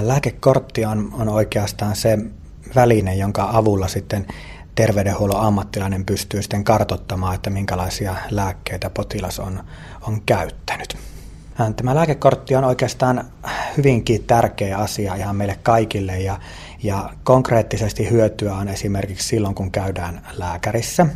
Lääkekortti on, on oikeastaan se väline, jonka avulla sitten terveydenhuollon ammattilainen pystyy sitten kartottamaan, että minkälaisia lääkkeitä potilas on, on käyttänyt. Tämä lääkekortti on oikeastaan hyvinkin tärkeä asia ihan meille kaikille ja, ja konkreettisesti hyötyä on esimerkiksi silloin, kun käydään lääkärissä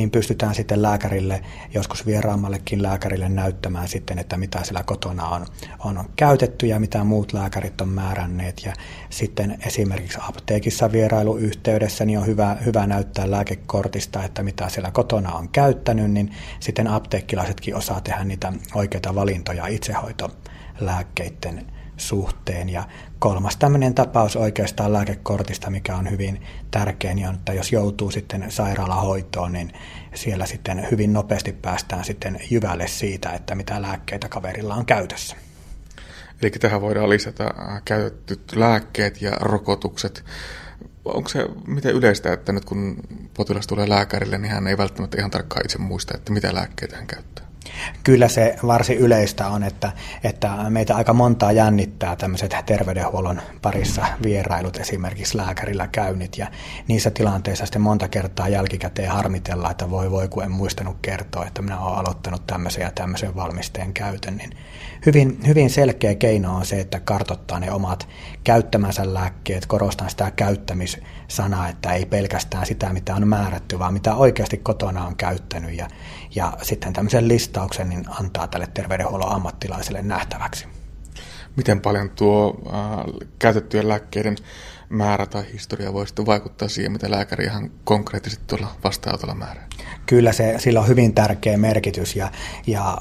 niin pystytään sitten lääkärille, joskus vieraammallekin lääkärille näyttämään sitten, että mitä siellä kotona on, on käytetty ja mitä muut lääkärit on määränneet. Ja sitten esimerkiksi apteekissa vierailuyhteydessä niin on hyvä, hyvä näyttää lääkekortista, että mitä siellä kotona on käyttänyt, niin sitten apteekkilaisetkin osaa tehdä niitä oikeita valintoja itsehoitolääkkeiden suhteen. Ja kolmas tämmöinen tapaus oikeastaan lääkekortista, mikä on hyvin tärkeä, niin on, että jos joutuu sitten sairaalahoitoon, niin siellä sitten hyvin nopeasti päästään sitten jyvälle siitä, että mitä lääkkeitä kaverilla on käytössä. Eli tähän voidaan lisätä käytetyt lääkkeet ja rokotukset. Onko se miten yleistä, että nyt kun potilas tulee lääkärille, niin hän ei välttämättä ihan tarkkaan itse muista, että mitä lääkkeitä hän käyttää? Kyllä se varsin yleistä on, että, että meitä aika montaa jännittää tämmöiset terveydenhuollon parissa vierailut, esimerkiksi lääkärillä käynnit, ja niissä tilanteissa sitten monta kertaa jälkikäteen harmitella, että voi voi, kun en muistanut kertoa, että minä olen aloittanut tämmöisen ja tämmöisen valmisteen käytön, niin hyvin, hyvin selkeä keino on se, että kartottaa ne omat käyttämänsä lääkkeet, korostan sitä käyttämissanaa, että ei pelkästään sitä, mitä on määrätty, vaan mitä oikeasti kotona on käyttänyt, ja, ja sitten tämmöisen listauksen niin antaa tälle terveydenhuollon ammattilaiselle nähtäväksi. Miten paljon tuo äh, käytettyjen lääkkeiden määrä tai historia voi sitten vaikuttaa siihen, mitä lääkäri ihan konkreettisesti tuolla vastaanotolla määrää? Kyllä se, sillä on hyvin tärkeä merkitys ja, ja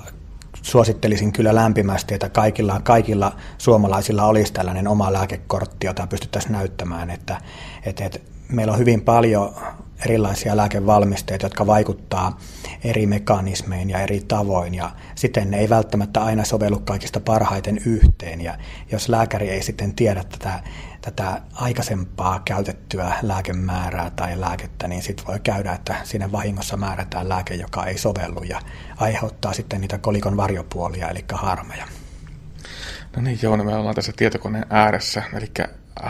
suosittelisin kyllä lämpimästi, että kaikilla, kaikilla suomalaisilla olisi tällainen oma lääkekortti, jota pystyttäisiin näyttämään, että, että, että meillä on hyvin paljon erilaisia lääkevalmisteita, jotka vaikuttaa eri mekanismein ja eri tavoin, ja sitten ne ei välttämättä aina sovellu kaikista parhaiten yhteen, ja jos lääkäri ei sitten tiedä tätä, tätä aikaisempaa käytettyä lääkemäärää tai lääkettä, niin sitten voi käydä, että sinne vahingossa määrätään lääke, joka ei sovellu, ja aiheuttaa sitten niitä kolikon varjopuolia, eli harmeja. No niin, joo, no me ollaan tässä tietokoneen ääressä, eli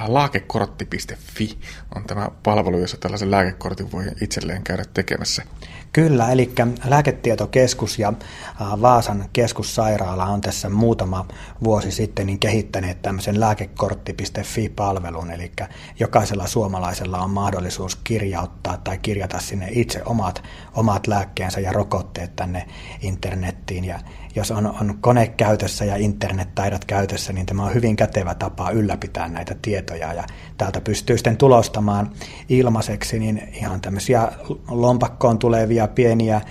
laakekortti.fi on tämä palvelu, jossa tällaisen lääkekortin voi itselleen käydä tekemässä. Kyllä, eli Lääketietokeskus ja Vaasan keskussairaala on tässä muutama vuosi sitten niin kehittäneet tämmöisen lääkekortti.fi-palvelun, eli jokaisella suomalaisella on mahdollisuus kirjauttaa tai kirjata sinne itse omat, omat lääkkeensä ja rokotteet tänne internettiin, ja jos on, on kone käytössä ja internettaidot käytössä, niin tämä on hyvin kätevä tapa ylläpitää näitä tietoja. Ja täältä pystyy sitten tulostamaan ilmaiseksi niin ihan tämmöisiä lompakkoon tulevia pieniä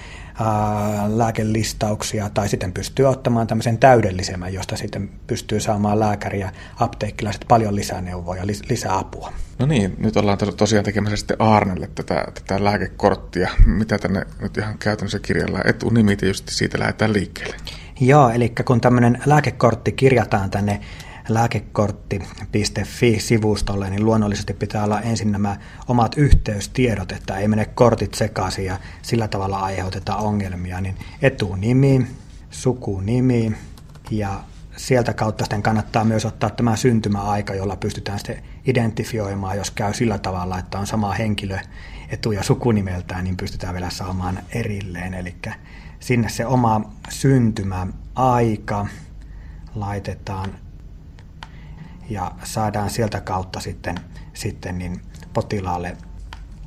lääkelistauksia tai sitten pystyy ottamaan tämmöisen täydellisemmän, josta sitten pystyy saamaan lääkäri ja apteekkilaiset paljon lisäneuvoja, lisää apua. No niin, nyt ollaan tosiaan tekemässä sitten Arnelle tätä, tätä lääkekorttia. Mitä tänne nyt ihan käytännössä kirjalla etunimi just siitä lähdetään liikkeelle? Joo, eli kun tämmöinen lääkekortti kirjataan tänne lääkekortti.fi-sivustolle, niin luonnollisesti pitää olla ensin nämä omat yhteystiedot, että ei mene kortit sekaisin ja sillä tavalla aiheuteta ongelmia, niin etunimi, sukunimi ja sieltä kautta sitten kannattaa myös ottaa tämä syntymäaika, jolla pystytään sitten identifioimaan, jos käy sillä tavalla, että on sama henkilö etu- ja sukunimeltään, niin pystytään vielä saamaan erilleen. Eli sinne se oma syntymäaika laitetaan ja saadaan sieltä kautta sitten, sitten niin potilaalle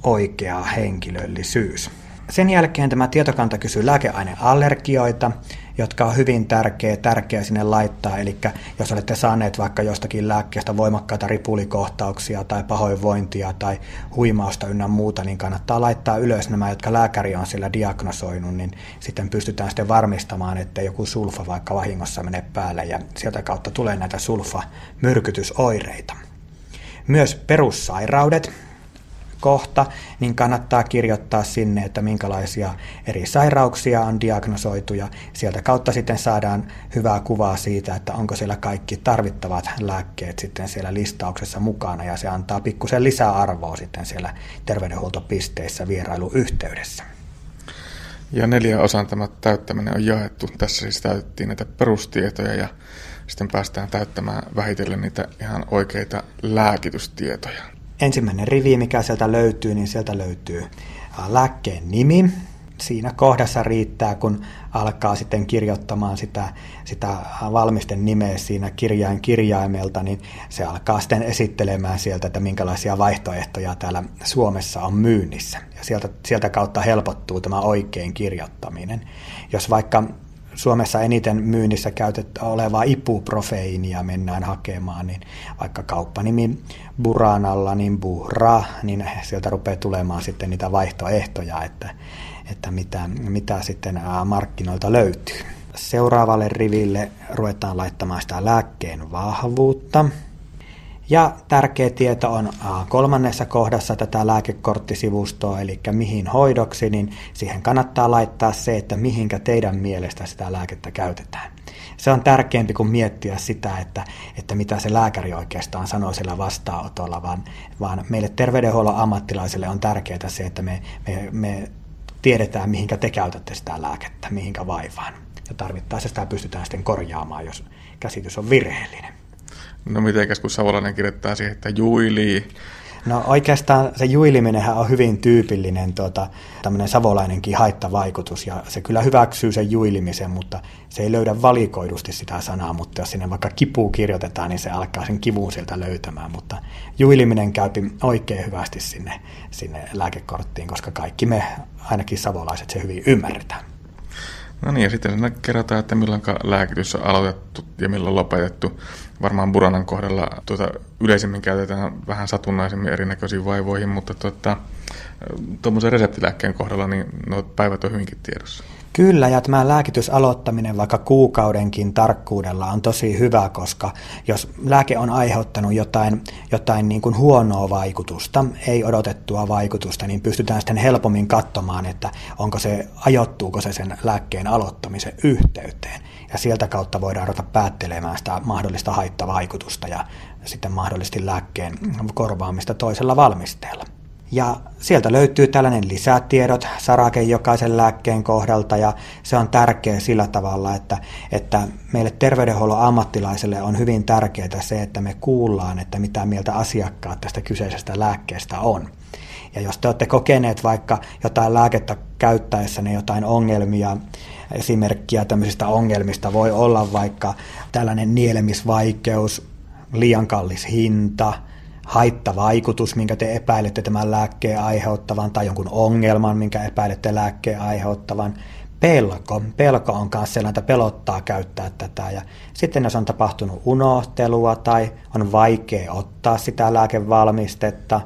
oikea henkilöllisyys. Sen jälkeen tämä tietokanta kysyy lääkeaineallergioita, jotka on hyvin tärkeä, tärkeä sinne laittaa. Eli jos olette saaneet vaikka jostakin lääkkeestä voimakkaita ripulikohtauksia tai pahoinvointia tai huimausta ynnä muuta, niin kannattaa laittaa ylös nämä, jotka lääkäri on siellä diagnosoinut, niin sitten pystytään sitten varmistamaan, että joku sulfa vaikka vahingossa menee päälle ja sieltä kautta tulee näitä sulfa-myrkytysoireita. Myös perussairaudet, kohta, niin kannattaa kirjoittaa sinne, että minkälaisia eri sairauksia on diagnosoitu ja sieltä kautta sitten saadaan hyvää kuvaa siitä, että onko siellä kaikki tarvittavat lääkkeet sitten siellä listauksessa mukana ja se antaa pikkusen lisäarvoa sitten siellä terveydenhuoltopisteissä vierailuyhteydessä. Ja neljä osan tämä täyttäminen on jaettu. Tässä siis täytettiin näitä perustietoja ja sitten päästään täyttämään vähitellen niitä ihan oikeita lääkitystietoja. Ensimmäinen rivi, mikä sieltä löytyy, niin sieltä löytyy lääkkeen nimi, siinä kohdassa riittää, kun alkaa sitten kirjoittamaan sitä, sitä valmisten nimeä siinä kirjain kirjaimelta, niin se alkaa sitten esittelemään sieltä, että minkälaisia vaihtoehtoja täällä Suomessa on myynnissä. Ja sieltä, sieltä kautta helpottuu tämä oikein kirjoittaminen. Jos vaikka Suomessa eniten myynnissä käytettä olevaa ipuprofeiinia mennään hakemaan, niin vaikka kauppanimi Buranalla, niin Bura, niin sieltä rupeaa tulemaan sitten niitä vaihtoehtoja, että että mitä, mitä sitten markkinoilta löytyy. Seuraavalle riville ruvetaan laittamaan sitä lääkkeen vahvuutta. Ja tärkeä tieto on kolmannessa kohdassa tätä lääkekorttisivustoa, eli mihin hoidoksi, niin siihen kannattaa laittaa se, että mihinkä teidän mielestä sitä lääkettä käytetään. Se on tärkeämpi kuin miettiä sitä, että, että mitä se lääkäri oikeastaan sanoo sillä vastaanotolla, vaan, vaan meille terveydenhuollon ammattilaisille on tärkeää se, että me, me, me tiedetään, mihinkä te käytätte sitä lääkettä, mihinkä vaivaan. Ja tarvittaessa sitä pystytään sitten korjaamaan, jos käsitys on virheellinen. No mitenkäs kun savolainen kirjoittaa siihen, että juilii, No oikeastaan se juiliminenhän on hyvin tyypillinen tuota, tämmöinen savolainenkin haittavaikutus ja se kyllä hyväksyy sen juilimisen, mutta se ei löydä valikoidusti sitä sanaa, mutta jos sinne vaikka kipu kirjoitetaan, niin se alkaa sen kivun sieltä löytämään, mutta juiliminen käypi oikein hyvästi sinne, sinne lääkekorttiin, koska kaikki me, ainakin savolaiset, se hyvin ymmärretään. No niin, ja sitten siinä kerrotaan, että milloin lääkitys on aloitettu ja milloin lopetettu. Varmaan Buranan kohdalla tuota, yleisemmin käytetään vähän satunnaisemmin erinäköisiin vaivoihin, mutta tuota, tuommoisen reseptilääkkeen kohdalla niin nuo päivät on hyvinkin tiedossa. Kyllä, ja tämä lääkitysaloittaminen vaikka kuukaudenkin tarkkuudella on tosi hyvä, koska jos lääke on aiheuttanut jotain, jotain niin kuin huonoa vaikutusta, ei odotettua vaikutusta, niin pystytään sitten helpommin katsomaan, että onko se, ajoittuuko se sen lääkkeen aloittamisen yhteyteen. Ja sieltä kautta voidaan ruveta päättelemään sitä mahdollista haittavaikutusta ja sitten mahdollisesti lääkkeen korvaamista toisella valmisteella. Ja sieltä löytyy tällainen lisätiedot sarake jokaisen lääkkeen kohdalta ja se on tärkeä sillä tavalla, että, että meille terveydenhuollon ammattilaisille on hyvin tärkeää se, että me kuullaan, että mitä mieltä asiakkaat tästä kyseisestä lääkkeestä on. Ja jos te olette kokeneet vaikka jotain lääkettä käyttäessänne jotain ongelmia, esimerkkiä tämmöisistä ongelmista voi olla vaikka tällainen nielemisvaikeus, liian kallis hinta – haittavaikutus, minkä te epäilette tämän lääkkeen aiheuttavan, tai jonkun ongelman, minkä epäilette lääkkeen aiheuttavan. Pelko. Pelko on myös sellainen, että pelottaa käyttää tätä. Ja sitten jos on tapahtunut unohtelua tai on vaikea ottaa sitä lääkevalmistetta,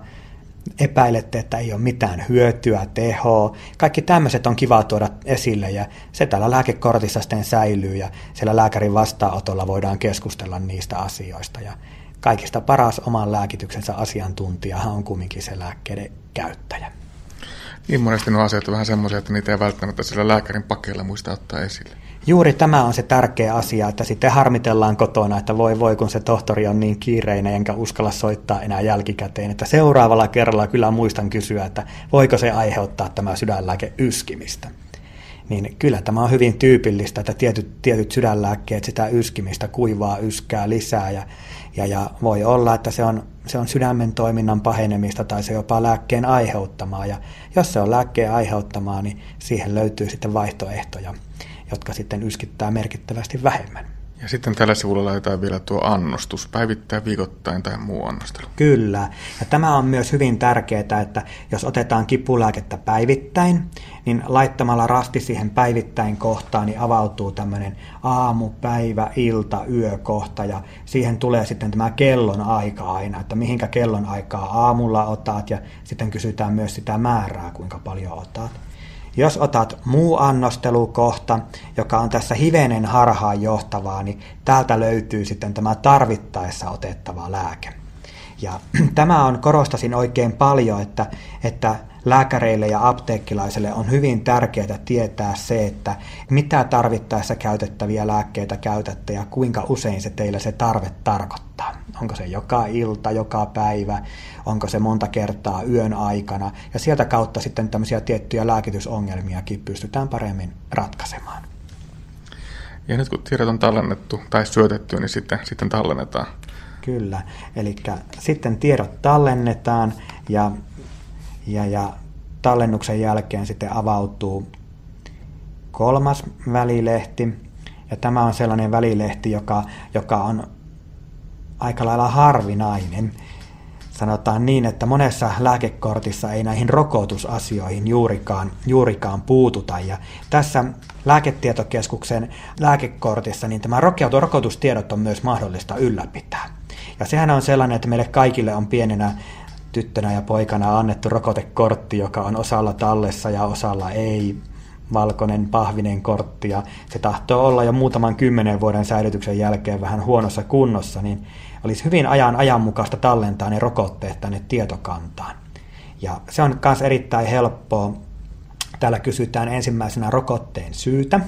epäilette, että ei ole mitään hyötyä, tehoa. Kaikki tämmöiset on kiva tuoda esille ja se täällä lääkekortissa sitten säilyy ja siellä lääkärin vastaanotolla voidaan keskustella niistä asioista. Ja kaikista paras oman lääkityksensä asiantuntijahan on kumminkin se lääkkeiden käyttäjä. Niin monesti nuo asiat on vähän semmoisia, että niitä ei välttämättä sillä lääkärin pakeilla muista ottaa esille. Juuri tämä on se tärkeä asia, että sitten harmitellaan kotona, että voi voi kun se tohtori on niin kiireinen enkä uskalla soittaa enää jälkikäteen, että seuraavalla kerralla kyllä muistan kysyä, että voiko se aiheuttaa tämä sydänlääke yskimistä. Niin kyllä tämä on hyvin tyypillistä, että tietyt, tietyt sydänlääkkeet sitä yskimistä kuivaa yskää lisää ja ja, ja voi olla, että se on, se on sydämen toiminnan pahenemista tai se jopa lääkkeen aiheuttamaa. Ja jos se on lääkkeen aiheuttamaa, niin siihen löytyy sitten vaihtoehtoja, jotka sitten yskittää merkittävästi vähemmän. Ja sitten tällä sivulla laitetaan vielä tuo annostus, päivittäin, viikoittain tai muu annostelu. Kyllä. Ja tämä on myös hyvin tärkeää, että jos otetaan kipulääkettä päivittäin, niin laittamalla rasti siihen päivittäin kohtaan, niin avautuu tämmöinen aamu, päivä, ilta, yö kohta. Ja siihen tulee sitten tämä kellon aika aina, että mihinkä kellon aikaa aamulla otat ja sitten kysytään myös sitä määrää, kuinka paljon otat. Jos otat muu annostelukohta, joka on tässä hivenen harhaan johtavaa, niin täältä löytyy sitten tämä tarvittaessa otettava lääke. Ja tämä on, korostasin oikein paljon, että, että lääkäreille ja apteekkilaisille on hyvin tärkeää tietää se, että mitä tarvittaessa käytettäviä lääkkeitä käytätte ja kuinka usein se teillä se tarve tarkoittaa. Onko se joka ilta, joka päivä, onko se monta kertaa yön aikana ja sieltä kautta sitten tämmöisiä tiettyjä lääkitysongelmiakin pystytään paremmin ratkaisemaan. Ja nyt kun tiedot on tallennettu tai syötetty, niin sitten, sitten tallennetaan. Kyllä, eli sitten tiedot tallennetaan ja, ja, ja tallennuksen jälkeen sitten avautuu kolmas välilehti. Ja tämä on sellainen välilehti, joka, joka on aika lailla harvinainen. Sanotaan niin, että monessa lääkekortissa ei näihin rokotusasioihin juurikaan, juurikaan puututa. Ja tässä lääketietokeskuksen lääkekortissa niin tämä rokotustiedot on myös mahdollista ylläpitää. Ja sehän on sellainen, että meille kaikille on pienenä tyttönä ja poikana annettu rokotekortti, joka on osalla tallessa ja osalla ei valkoinen pahvinen kortti ja se tahtoo olla jo muutaman kymmenen vuoden säilytyksen jälkeen vähän huonossa kunnossa, niin olisi hyvin ajan ajanmukaista tallentaa ne rokotteet tänne tietokantaan. Ja se on myös erittäin helppoa. Täällä kysytään ensimmäisenä rokotteen syytä,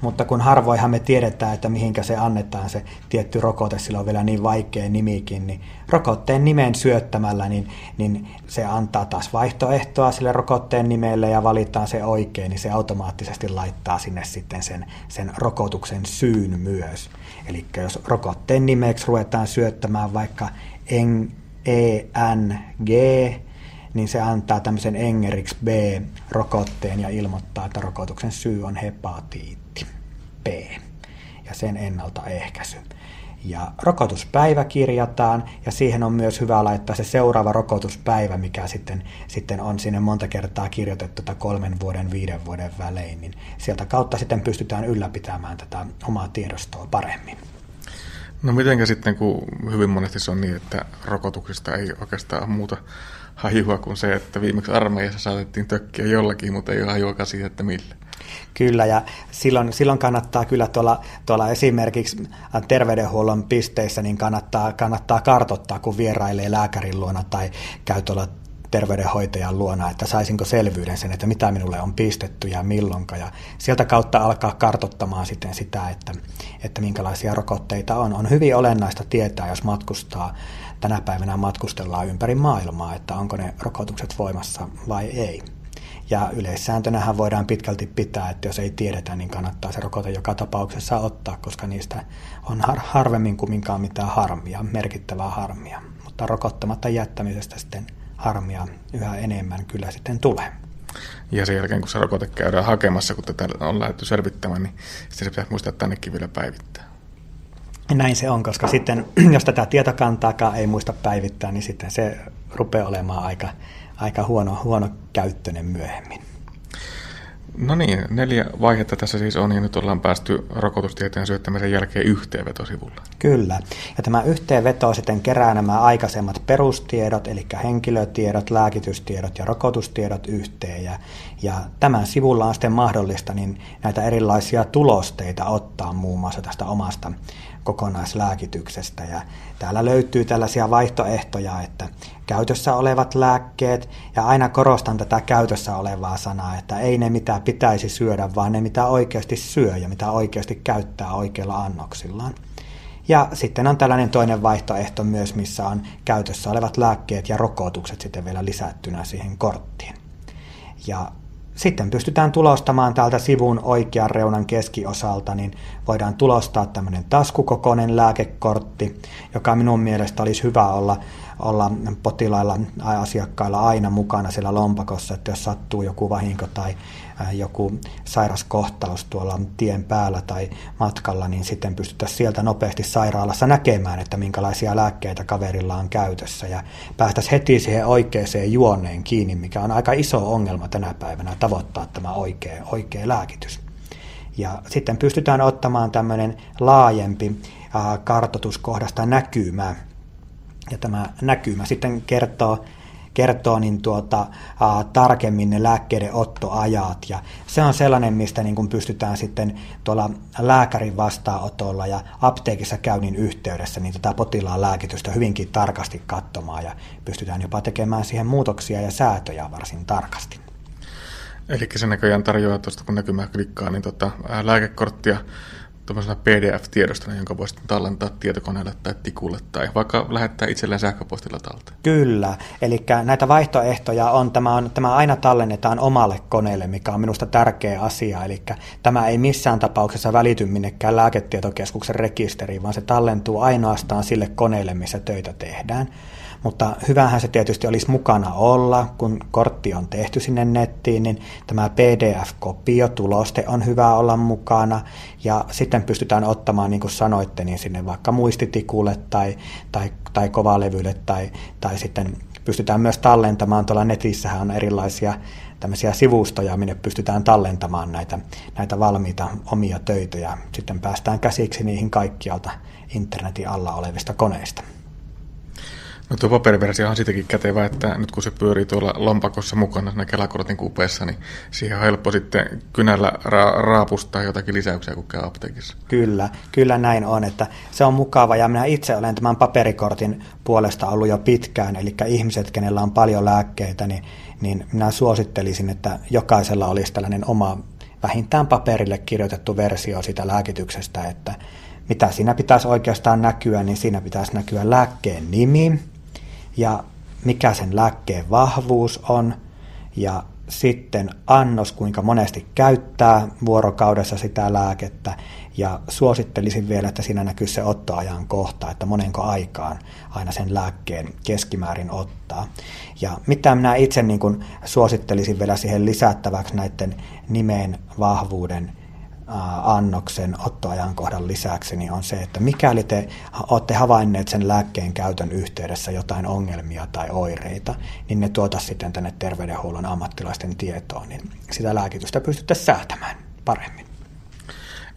mutta kun harvoinhan me tiedetään, että mihinkä se annetaan se tietty rokote, sillä on vielä niin vaikea nimikin, niin rokotteen nimen syöttämällä, niin, niin se antaa taas vaihtoehtoa sille rokotteen nimelle ja valitaan se oikein, niin se automaattisesti laittaa sinne sitten sen, sen rokotuksen syyn myös. Eli jos rokotteen nimeksi ruvetaan syöttämään vaikka en, E, N, G, niin se antaa tämmöisen Engerix B-rokotteen ja ilmoittaa, että rokotuksen syy on hepatiitti B ja sen ennaltaehkäisy. Ja rokotuspäivä kirjataan ja siihen on myös hyvä laittaa se seuraava rokotuspäivä, mikä sitten, sitten on sinne monta kertaa kirjoitettu tätä kolmen vuoden, viiden vuoden välein, niin sieltä kautta sitten pystytään ylläpitämään tätä omaa tiedostoa paremmin. No mitenkä sitten, kun hyvin monesti se on niin, että rokotuksista ei oikeastaan muuta hajua kuin se, että viimeksi armeijassa saatettiin tökkiä jollakin, mutta ei ole hajuakaan siitä, että millä. Kyllä, ja silloin, silloin kannattaa kyllä tuolla, tuolla esimerkiksi terveydenhuollon pisteissä niin kannattaa, kannattaa kartottaa, kun vierailee lääkärin luona tai käy tuolla terveydenhoitajan luona, että saisinko selvyyden sen, että mitä minulle on pistetty ja milloinka. Ja sieltä kautta alkaa kartottamaan sitten sitä, että, että minkälaisia rokotteita on. On hyvin olennaista tietää, jos matkustaa. Tänä päivänä matkustellaan ympäri maailmaa, että onko ne rokotukset voimassa vai ei. Ja yleissääntönähän voidaan pitkälti pitää, että jos ei tiedetä, niin kannattaa se rokote joka tapauksessa ottaa, koska niistä on har- harvemmin kumminkaan mitään harmia, merkittävää harmia. Mutta rokottamatta jättämisestä sitten harmia yhä enemmän kyllä sitten tulee. Ja sen jälkeen, kun se rokote käydään hakemassa, kun tätä on lähdetty selvittämään, niin sitten se pitäisi muistaa tännekin vielä päivittää. Näin se on, koska sitten jos tätä tietokantaakaan ei muista päivittää, niin sitten se rupeaa olemaan aika, aika huono, huono käyttöinen myöhemmin. No niin, neljä vaihetta tässä siis on, ja nyt ollaan päästy rokotustieteen syöttämisen jälkeen yhteenvetosivulla. Kyllä, ja tämä yhteenveto sitten kerää nämä aikaisemmat perustiedot, eli henkilötiedot, lääkitystiedot ja rokotustiedot yhteen, ja, ja tämän sivulla on sitten mahdollista niin näitä erilaisia tulosteita ottaa muun muassa tästä omasta kokonaislääkityksestä. Ja täällä löytyy tällaisia vaihtoehtoja, että käytössä olevat lääkkeet, ja aina korostan tätä käytössä olevaa sanaa, että ei ne mitä pitäisi syödä, vaan ne mitä oikeasti syö ja mitä oikeasti käyttää oikeilla annoksillaan. Ja sitten on tällainen toinen vaihtoehto myös, missä on käytössä olevat lääkkeet ja rokotukset sitten vielä lisättynä siihen korttiin. Ja sitten pystytään tulostamaan täältä sivun oikean reunan keskiosalta, niin voidaan tulostaa tämmöinen taskukokoinen lääkekortti, joka minun mielestä olisi hyvä olla, olla potilailla tai asiakkailla aina mukana siellä lompakossa, että jos sattuu joku vahinko tai joku sairas kohtaus tuolla tien päällä tai matkalla, niin sitten pystyttäisiin sieltä nopeasti sairaalassa näkemään, että minkälaisia lääkkeitä kaverilla on käytössä ja päästäisiin heti siihen oikeaan juoneen kiinni, mikä on aika iso ongelma tänä päivänä tavoittaa tämä oikea, oikea lääkitys. Ja sitten pystytään ottamaan tämmöinen laajempi kartotuskohdasta näkymä. Ja tämä näkymä sitten kertoo kertoo niin tuota, ä, tarkemmin ne lääkkeiden ottoajat. Ja se on sellainen, mistä niin kuin pystytään sitten tuolla lääkärin vastaanotolla ja apteekissa käynnin yhteydessä niin tätä potilaan lääkitystä hyvinkin tarkasti katsomaan ja pystytään jopa tekemään siihen muutoksia ja säätöjä varsin tarkasti. Eli se näköjään tarjoaa tuosta, kun näkymä klikkaa, niin tota, lääkekorttia tuommoisena PDF-tiedostona, jonka voisi tallentaa tietokoneelle tai tikulle tai vaikka lähettää itselleen sähköpostilla talteen. Kyllä, eli näitä vaihtoehtoja on tämä, on, tämä aina tallennetaan omalle koneelle, mikä on minusta tärkeä asia, eli tämä ei missään tapauksessa välity minnekään lääketietokeskuksen rekisteriin, vaan se tallentuu ainoastaan sille koneelle, missä töitä tehdään. Mutta hyvähän se tietysti olisi mukana olla, kun kortti on tehty sinne nettiin, niin tämä PDF-kopio, tuloste on hyvä olla mukana. Ja sitten pystytään ottamaan, niin kuin sanoitte, niin sinne vaikka muistitikulle tai, tai, tai kovalevylle tai, tai sitten pystytään myös tallentamaan. Tuolla netissähän on erilaisia tämmöisiä sivustoja, minne pystytään tallentamaan näitä, näitä valmiita omia töitä ja sitten päästään käsiksi niihin kaikkialta internetin alla olevista koneista. No tuo paperiversio on siitäkin kätevä, että nyt kun se pyörii tuolla lompakossa mukana siinä Kelakortin kupeessa, niin siihen on helppo sitten kynällä ra- raapustaa jotakin lisäyksiä, kun käy apteekissa. Kyllä, kyllä näin on, että se on mukava ja minä itse olen tämän paperikortin puolesta ollut jo pitkään, eli ihmiset, kenellä on paljon lääkkeitä, niin, niin minä suosittelisin, että jokaisella olisi tällainen oma vähintään paperille kirjoitettu versio sitä lääkityksestä, että mitä siinä pitäisi oikeastaan näkyä, niin siinä pitäisi näkyä lääkkeen nimi, ja mikä sen lääkkeen vahvuus on ja sitten annos, kuinka monesti käyttää vuorokaudessa sitä lääkettä ja suosittelisin vielä, että siinä näkyy se ottoajan kohta, että monenko aikaan aina sen lääkkeen keskimäärin ottaa. Ja mitä minä itse niin kuin suosittelisin vielä siihen lisättäväksi näiden nimeen vahvuuden annoksen ottoajankohdan lisäksi niin on se, että mikäli te olette havainneet sen lääkkeen käytön yhteydessä jotain ongelmia tai oireita, niin ne tuota sitten tänne terveydenhuollon ammattilaisten tietoon, niin sitä lääkitystä pystytte säätämään paremmin.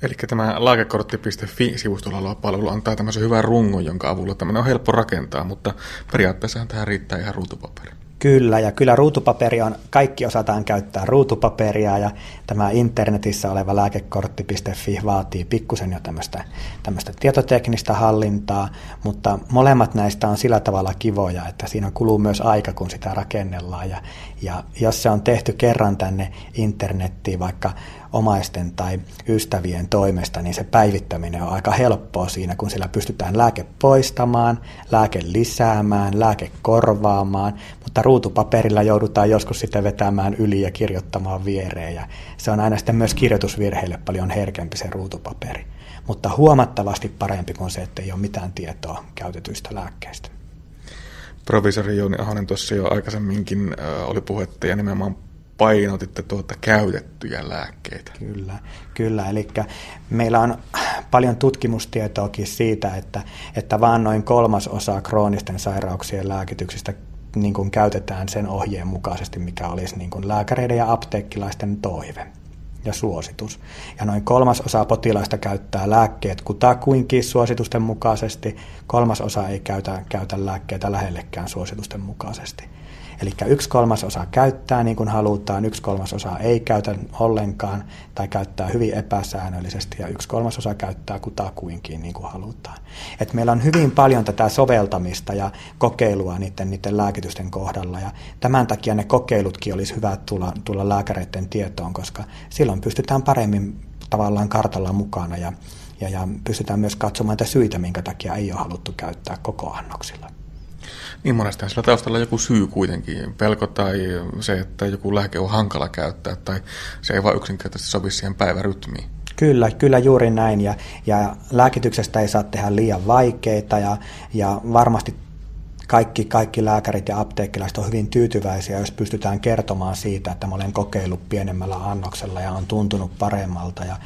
Eli tämä lääkekortti.fi-sivustolla oleva palvelu antaa tämmöisen hyvän rungon, jonka avulla tämmöinen on helppo rakentaa, mutta periaatteessa tähän riittää ihan ruutupaperi. Kyllä, ja kyllä ruutupaperi on, kaikki osataan käyttää ruutupaperia, ja tämä internetissä oleva lääkekortti.fi vaatii pikkusen jo tämmöistä, tämmöistä tietoteknistä hallintaa, mutta molemmat näistä on sillä tavalla kivoja, että siinä kuluu myös aika, kun sitä rakennellaan, ja, ja jos se on tehty kerran tänne internettiin, vaikka omaisten tai ystävien toimesta, niin se päivittäminen on aika helppoa siinä, kun sillä pystytään lääke poistamaan, lääke lisäämään, lääke korvaamaan, mutta ruutupaperilla joudutaan joskus sitten vetämään yli ja kirjoittamaan viereen, ja se on aina sitten myös kirjoitusvirheille paljon herkempi se ruutupaperi, mutta huomattavasti parempi kuin se, että ei ole mitään tietoa käytetyistä lääkkeistä. Provisori Jouni Ahonen tuossa jo aikaisemminkin oli puhetta ja nimenomaan painotitte tuota käytettyjä lääkkeitä. Kyllä, kyllä. Eli meillä on paljon tutkimustietoakin siitä, että, että vain noin kolmas osa kroonisten sairauksien lääkityksistä niin kuin käytetään sen ohjeen mukaisesti, mikä olisi niin kuin lääkäreiden ja apteekkilaisten toive ja suositus. Ja noin kolmas osa potilaista käyttää lääkkeet kutakuinkin suositusten mukaisesti, kolmas osa ei käytä, käytä lääkkeitä lähellekään suositusten mukaisesti. Eli yksi kolmasosa käyttää niin kuin halutaan, yksi kolmasosa ei käytä ollenkaan tai käyttää hyvin epäsäännöllisesti ja yksi kolmasosa käyttää kutakuinkin niin kuin halutaan. Et meillä on hyvin paljon tätä soveltamista ja kokeilua niiden, niiden lääkitysten kohdalla ja tämän takia ne kokeilutkin olisi hyvä tulla, tulla lääkäreiden tietoon, koska silloin pystytään paremmin tavallaan kartalla mukana ja, ja, ja pystytään myös katsomaan niitä syitä, minkä takia ei ole haluttu käyttää koko annoksilla. Niin monesti sillä taustalla joku syy kuitenkin, pelko tai se, että joku lääke on hankala käyttää tai se ei vain yksinkertaisesti sovi siihen päivärytmiin. Kyllä, kyllä juuri näin ja, ja lääkityksestä ei saa tehdä liian vaikeita ja, ja varmasti kaikki, kaikki lääkärit ja apteekkilaiset on hyvin tyytyväisiä, jos pystytään kertomaan siitä, että mä olen kokeillut pienemmällä annoksella ja on tuntunut paremmalta. Ja,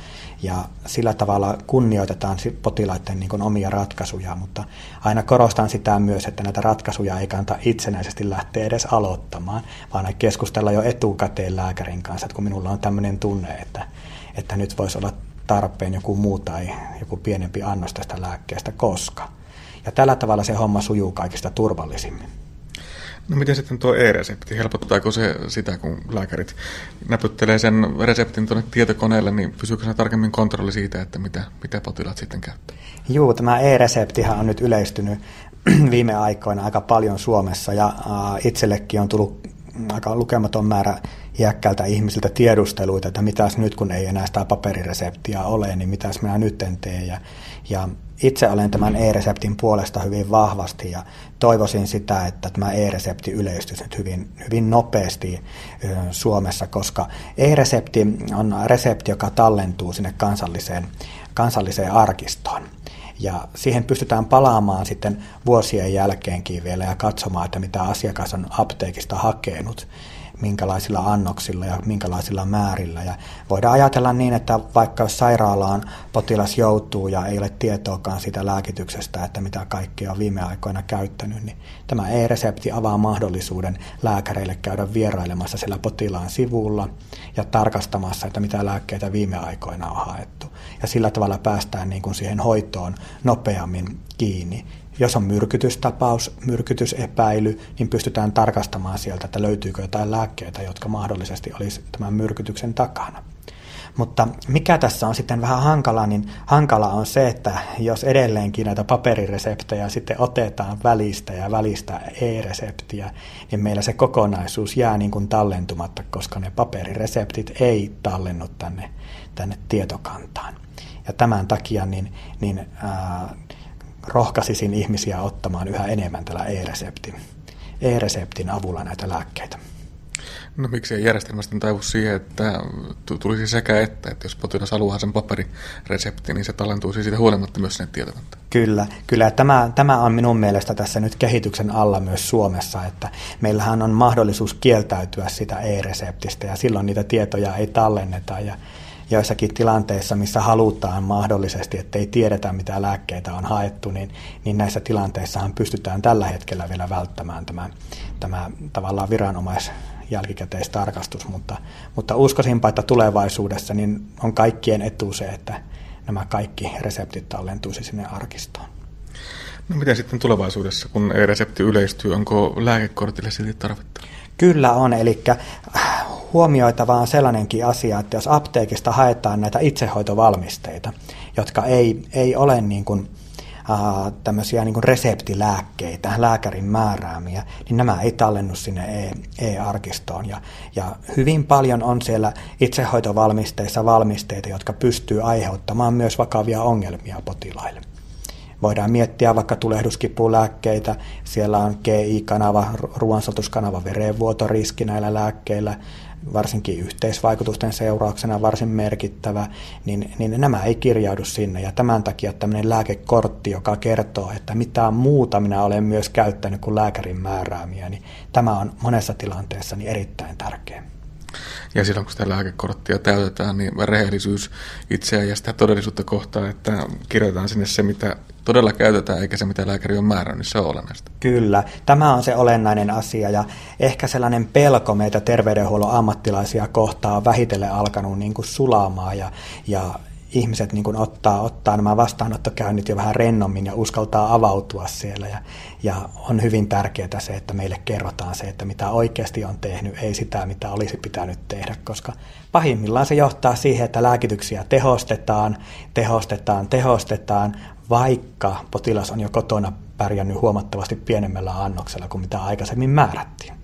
ja sillä tavalla kunnioitetaan potilaiden niin omia ratkaisuja, mutta aina korostan sitä myös, että näitä ratkaisuja ei kannata itsenäisesti lähteä edes aloittamaan, vaan keskustella jo etukäteen lääkärin kanssa, että kun minulla on tämmöinen tunne, että, että nyt voisi olla tarpeen joku muu tai joku pienempi annos tästä lääkkeestä, koska – ja tällä tavalla se homma sujuu kaikista turvallisimmin. No miten sitten tuo e-resepti, helpottaako se sitä, kun lääkärit näpyttelee sen reseptin tuonne tietokoneelle, niin pysyykö se tarkemmin kontrolli siitä, että mitä, mitä potilaat sitten käyttää? Joo, tämä e-reseptihan on nyt yleistynyt viime aikoina aika paljon Suomessa ja itsellekin on tullut aika lukematon määrä iäkkäältä ihmisiltä tiedusteluita, että mitäs nyt kun ei enää sitä paperireseptiä ole, niin mitäs minä nyt en tee. Ja, ja itse olen tämän e-reseptin puolesta hyvin vahvasti ja toivoisin sitä, että tämä e-resepti yleistyisi nyt hyvin, hyvin nopeasti Suomessa, koska e-resepti on resepti, joka tallentuu sinne kansalliseen, kansalliseen arkistoon. Ja siihen pystytään palaamaan sitten vuosien jälkeenkin vielä ja katsomaan, että mitä asiakas on apteekista hakenut minkälaisilla annoksilla ja minkälaisilla määrillä. Ja voidaan ajatella niin, että vaikka jos sairaalaan potilas joutuu ja ei ole tietoakaan siitä lääkityksestä, että mitä kaikkea on viime aikoina käyttänyt, niin tämä e-resepti avaa mahdollisuuden lääkäreille käydä vierailemassa siellä potilaan sivulla ja tarkastamassa, että mitä lääkkeitä viime aikoina on haettu. Ja sillä tavalla päästään niin kuin siihen hoitoon nopeammin kiinni jos on myrkytystapaus, myrkytysepäily, niin pystytään tarkastamaan sieltä, että löytyykö jotain lääkkeitä, jotka mahdollisesti olisi tämän myrkytyksen takana. Mutta mikä tässä on sitten vähän hankala, niin hankala on se, että jos edelleenkin näitä paperireseptejä sitten otetaan välistä ja välistä e-reseptiä, niin meillä se kokonaisuus jää niin kuin tallentumatta, koska ne paperireseptit ei tallennu tänne, tänne tietokantaan. Ja tämän takia niin, niin ää, rohkaisisin ihmisiä ottamaan yhä enemmän tällä e-reseptin, e-reseptin avulla näitä lääkkeitä. No miksi ei järjestelmästä taivu siihen, että tulisi sekä että, että jos potilas haluaa sen paperiresepti, niin se tallentuisi siitä huolimatta myös sinne tietokantaan. Kyllä, kyllä. Tämä, tämä on minun mielestä tässä nyt kehityksen alla myös Suomessa, että meillähän on mahdollisuus kieltäytyä sitä e-reseptistä ja silloin niitä tietoja ei tallenneta ja joissakin tilanteissa, missä halutaan mahdollisesti, että ei tiedetä mitä lääkkeitä on haettu, niin, niin näissä tilanteissahan pystytään tällä hetkellä vielä välttämään tämä, tämä tavallaan viranomais jälkikäteistarkastus, mutta, mutta uskoisinpa, että tulevaisuudessa niin on kaikkien etu se, että nämä kaikki reseptit tallentuisi sinne arkistoon. No miten sitten tulevaisuudessa, kun e-resepti yleistyy, onko lääkekortille silti tarvetta? Kyllä on, eli huomioitava on sellainenkin asia, että jos apteekista haetaan näitä itsehoitovalmisteita, jotka ei, ei ole niin kuin, tämmöisiä niin reseptilääkkeitä, lääkärin määräämiä, niin nämä ei tallennu sinne e-arkistoon. Ja, ja hyvin paljon on siellä itsehoitovalmisteissa valmisteita, jotka pystyy aiheuttamaan myös vakavia ongelmia potilaille. Voidaan miettiä vaikka tulehduskipulääkkeitä, siellä on GI-kanava, ruoansulatuskanava, verenvuotoriski näillä lääkkeillä, varsinkin yhteisvaikutusten seurauksena varsin merkittävä, niin, niin nämä ei kirjaudu sinne. Ja tämän takia tämmöinen lääkekortti, joka kertoo, että mitä muuta minä olen myös käyttänyt kuin lääkärin määräämiä, niin tämä on monessa tilanteessa niin erittäin tärkeä. Ja silloin kun sitä lääkekorttia täytetään, niin rehellisyys itseä ja sitä todellisuutta kohtaa, että kirjoitetaan sinne se, mitä todella käytetään, eikä se, mitä lääkäri on määrännyt, niin se on olennaista. Kyllä, tämä on se olennainen asia ja ehkä sellainen pelko meitä terveydenhuollon ammattilaisia kohtaa on vähitellen alkanut niin kuin ja, ja ihmiset niin kuin ottaa, ottaa nämä vastaanottokäynnit jo vähän rennommin ja uskaltaa avautua siellä. Ja, ja on hyvin tärkeää se, että meille kerrotaan se, että mitä oikeasti on tehnyt, ei sitä, mitä olisi pitänyt tehdä, koska pahimmillaan se johtaa siihen, että lääkityksiä tehostetaan, tehostetaan, tehostetaan, vaikka potilas on jo kotona pärjännyt huomattavasti pienemmällä annoksella kuin mitä aikaisemmin määrättiin.